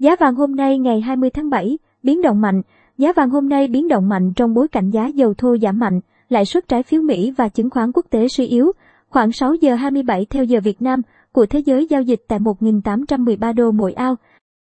Giá vàng hôm nay ngày 20 tháng 7, biến động mạnh. Giá vàng hôm nay biến động mạnh trong bối cảnh giá dầu thô giảm mạnh, lãi suất trái phiếu Mỹ và chứng khoán quốc tế suy yếu. Khoảng 6 giờ 27 theo giờ Việt Nam, của thế giới giao dịch tại 1.813 đô mỗi ao,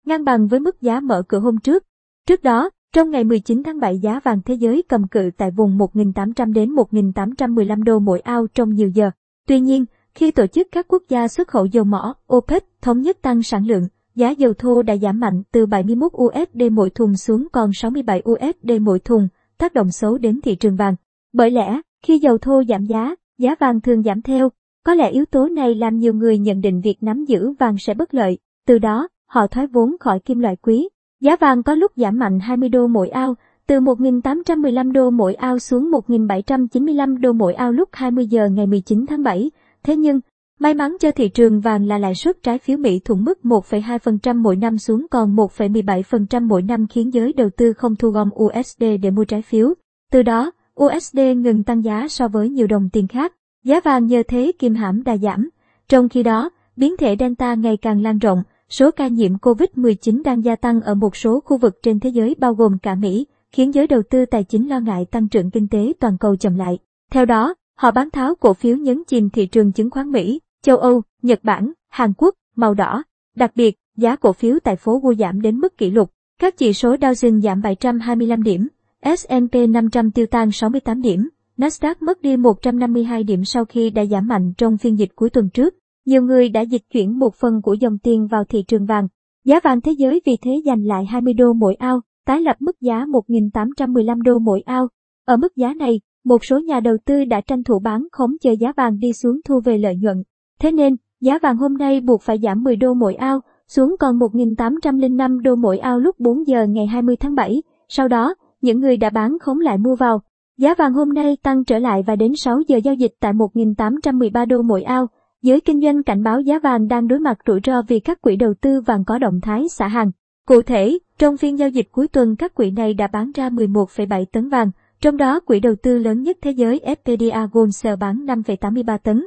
ngang bằng với mức giá mở cửa hôm trước. Trước đó, trong ngày 19 tháng 7 giá vàng thế giới cầm cự tại vùng 1.800 đến 1.815 đô mỗi ao trong nhiều giờ. Tuy nhiên, khi tổ chức các quốc gia xuất khẩu dầu mỏ OPEC thống nhất tăng sản lượng, giá dầu thô đã giảm mạnh từ 71 USD mỗi thùng xuống còn 67 USD mỗi thùng, tác động xấu đến thị trường vàng. Bởi lẽ, khi dầu thô giảm giá, giá vàng thường giảm theo. Có lẽ yếu tố này làm nhiều người nhận định việc nắm giữ vàng sẽ bất lợi, từ đó, họ thoái vốn khỏi kim loại quý. Giá vàng có lúc giảm mạnh 20 đô mỗi ao, từ 1.815 đô mỗi ao xuống 1.795 đô mỗi ao lúc 20 giờ ngày 19 tháng 7. Thế nhưng, may mắn cho thị trường vàng là lãi suất trái phiếu Mỹ thủng mức 1,2% mỗi năm xuống còn 1,17% mỗi năm khiến giới đầu tư không thu gom USD để mua trái phiếu. Từ đó, USD ngừng tăng giá so với nhiều đồng tiền khác. Giá vàng nhờ thế kim hãm đà giảm. Trong khi đó, biến thể Delta ngày càng lan rộng, số ca nhiễm COVID-19 đang gia tăng ở một số khu vực trên thế giới bao gồm cả Mỹ, khiến giới đầu tư tài chính lo ngại tăng trưởng kinh tế toàn cầu chậm lại. Theo đó, họ bán tháo cổ phiếu nhấn chìm thị trường chứng khoán Mỹ, châu Âu, Nhật Bản, Hàn Quốc, màu đỏ. Đặc biệt, giá cổ phiếu tại phố Wall giảm đến mức kỷ lục. Các chỉ số Dow Jones giảm 725 điểm, S&P 500 tiêu tan 68 điểm, Nasdaq mất đi 152 điểm sau khi đã giảm mạnh trong phiên dịch cuối tuần trước. Nhiều người đã dịch chuyển một phần của dòng tiền vào thị trường vàng. Giá vàng thế giới vì thế giành lại 20 đô mỗi ao, tái lập mức giá 1.815 đô mỗi ao. Ở mức giá này, một số nhà đầu tư đã tranh thủ bán khống chờ giá vàng đi xuống thu về lợi nhuận. Thế nên, giá vàng hôm nay buộc phải giảm 10 đô mỗi ao, xuống còn 1.805 đô mỗi ao lúc 4 giờ ngày 20 tháng 7. Sau đó, những người đã bán khống lại mua vào. Giá vàng hôm nay tăng trở lại và đến 6 giờ giao dịch tại 1.813 đô mỗi ao. Giới kinh doanh cảnh báo giá vàng đang đối mặt rủi ro vì các quỹ đầu tư vàng có động thái xả hàng. Cụ thể, trong phiên giao dịch cuối tuần các quỹ này đã bán ra 11,7 tấn vàng, trong đó quỹ đầu tư lớn nhất thế giới FPDA Gold Sale bán 5,83 tấn.